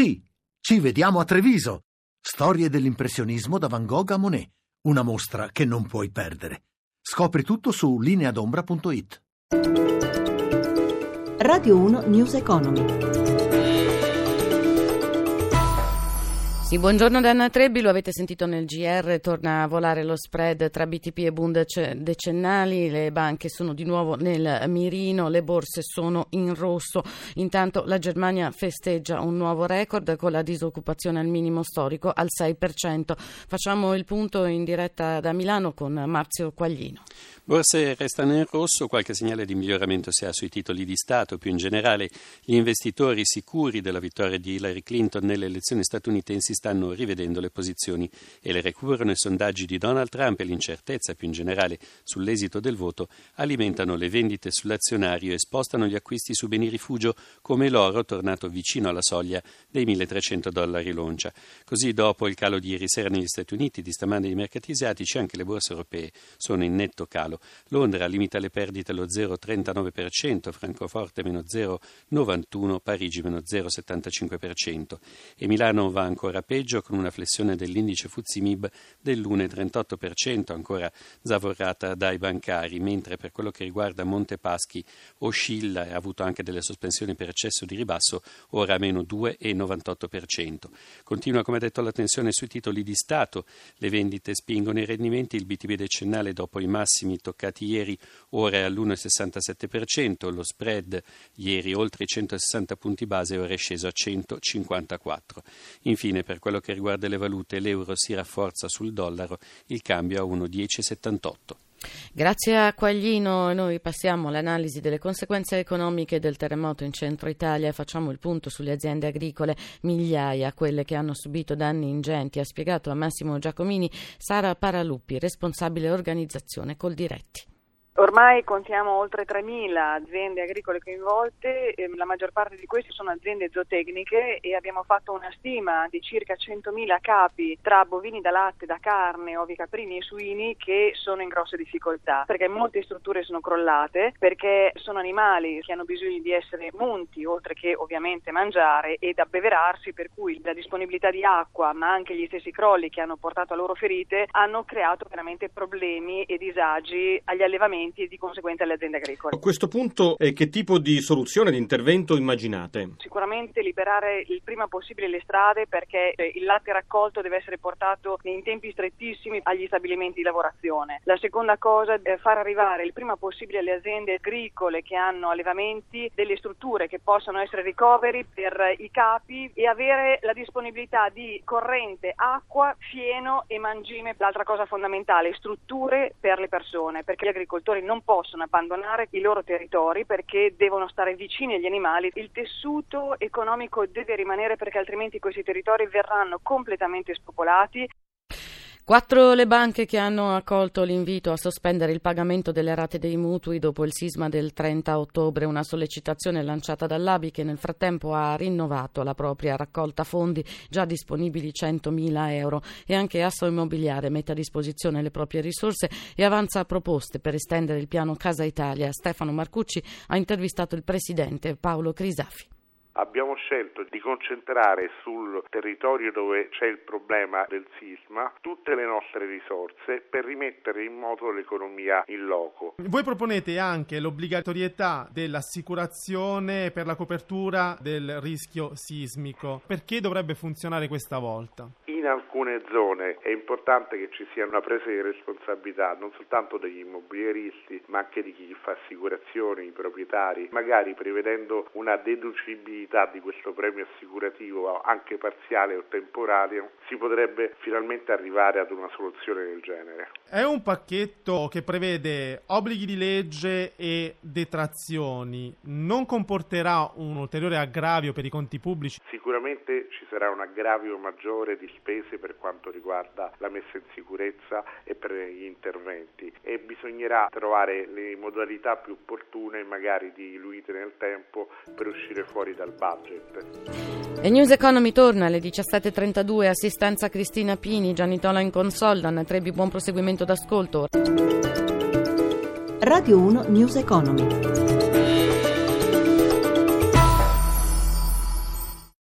Sì, ci vediamo a Treviso. Storie dell'impressionismo da Van Gogh a Monet. Una mostra che non puoi perdere. Scopri tutto su lineadombra.it. Radio 1 News Economy. Sì, buongiorno da Anna Trebbi, lo avete sentito nel GR, torna a volare lo spread tra BTP e Bund decennali, le banche sono di nuovo nel mirino, le borse sono in rosso, intanto la Germania festeggia un nuovo record con la disoccupazione al minimo storico al 6%. Facciamo il punto in diretta da Milano con Marzio Quaglino. Borse restano in rosso, qualche segnale di miglioramento si ha sui titoli di Stato, più in generale gli investitori sicuri della vittoria di Hillary Clinton nelle elezioni statunitensi stanno rivedendo le posizioni e le recuperano i sondaggi di Donald Trump e l'incertezza più in generale sull'esito del voto alimentano le vendite sull'azionario e spostano gli acquisti su beni rifugio come l'oro tornato vicino alla soglia dei 1300 dollari l'oncia. Così dopo il calo di ieri sera negli Stati Uniti di stamane dei mercati asiatici anche le borse europee sono in netto calo. Londra limita le perdite allo 0,39%, Francoforte meno 0,91%, Parigi meno 0,75% e Milano va ancora peggio con una flessione dell'indice Fuzimib dell'1,38%, ancora zavorrata dai bancari, mentre per quello che riguarda Montepaschi oscilla e ha avuto anche delle sospensioni per eccesso di ribasso, ora a meno 2,98%. Continua, come detto, la tensione sui titoli di Stato, le vendite spingono i rendimenti, il BTP decennale dopo i massimi toccati ieri ora è all'1,67%, lo spread ieri oltre i 160 punti base ora è sceso a 154. Infine per quello che riguarda le valute l'euro si rafforza sul dollaro, il cambio a 1,1078. Grazie a Quaglino noi passiamo all'analisi delle conseguenze economiche del terremoto in centro Italia e facciamo il punto sulle aziende agricole, migliaia quelle che hanno subito danni ingenti, ha spiegato a Massimo Giacomini Sara Paraluppi, responsabile organizzazione col Diretti. Ormai contiamo oltre 3.000 aziende agricole coinvolte, ehm, la maggior parte di queste sono aziende zootecniche e abbiamo fatto una stima di circa 100.000 capi tra bovini da latte, da carne, ovi caprini e suini che sono in grosse difficoltà perché molte strutture sono crollate, perché sono animali che hanno bisogno di essere munti oltre che ovviamente mangiare ed abbeverarsi per cui la disponibilità di acqua ma anche gli stessi crolli che hanno portato a loro ferite hanno creato veramente problemi e disagi agli allevamenti e di conseguenza alle aziende agricole. A questo punto eh, che tipo di soluzione, di intervento immaginate? Sicuramente liberare il prima possibile le strade perché eh, il latte raccolto deve essere portato in tempi strettissimi agli stabilimenti di lavorazione. La seconda cosa è far arrivare il prima possibile alle aziende agricole che hanno allevamenti delle strutture che possano essere recovery per i capi e avere la disponibilità di corrente, acqua, fieno e mangime. L'altra cosa fondamentale, strutture per le persone perché gli agricoltori agricoltori non possono abbandonare i loro territori perché devono stare vicini agli animali. Il tessuto economico deve rimanere perché altrimenti questi territori verranno completamente spopolati. Quattro le banche che hanno accolto l'invito a sospendere il pagamento delle rate dei mutui dopo il sisma del 30 ottobre, una sollecitazione lanciata dall'ABI che nel frattempo ha rinnovato la propria raccolta fondi già disponibili 100.000 euro e anche Asso Immobiliare mette a disposizione le proprie risorse e avanza proposte per estendere il piano Casa Italia. Stefano Marcucci ha intervistato il presidente Paolo Crisafi abbiamo scelto di concentrare sul territorio dove c'è il problema del sisma tutte le nostre risorse per rimettere in moto l'economia in loco. Voi proponete anche l'obbligatorietà dell'assicurazione per la copertura del rischio sismico. Perché dovrebbe funzionare questa volta? In alcune zone è importante che ci sia una presa di responsabilità non soltanto degli immobiliaristi ma anche di chi fa assicurazioni, i proprietari, magari prevedendo una deducibilità l'utilità di questo premio assicurativo anche parziale o temporaneo, si potrebbe finalmente arrivare ad una soluzione del genere. È un pacchetto che prevede obblighi di legge e detrazioni, non comporterà un ulteriore aggravio per i conti pubblici? Sicuramente ci sarà un aggravio maggiore di spese per quanto riguarda la messa in sicurezza e per gli interventi e bisognerà trovare le modalità più opportune magari diluite nel tempo per uscire fuori dal budget. E News Economy torna alle 17.32, assistenza Cristina Pini, Gianni Tola in console, Anna Trebi, buon proseguimento d'ascolto. Radio 1 News Economy.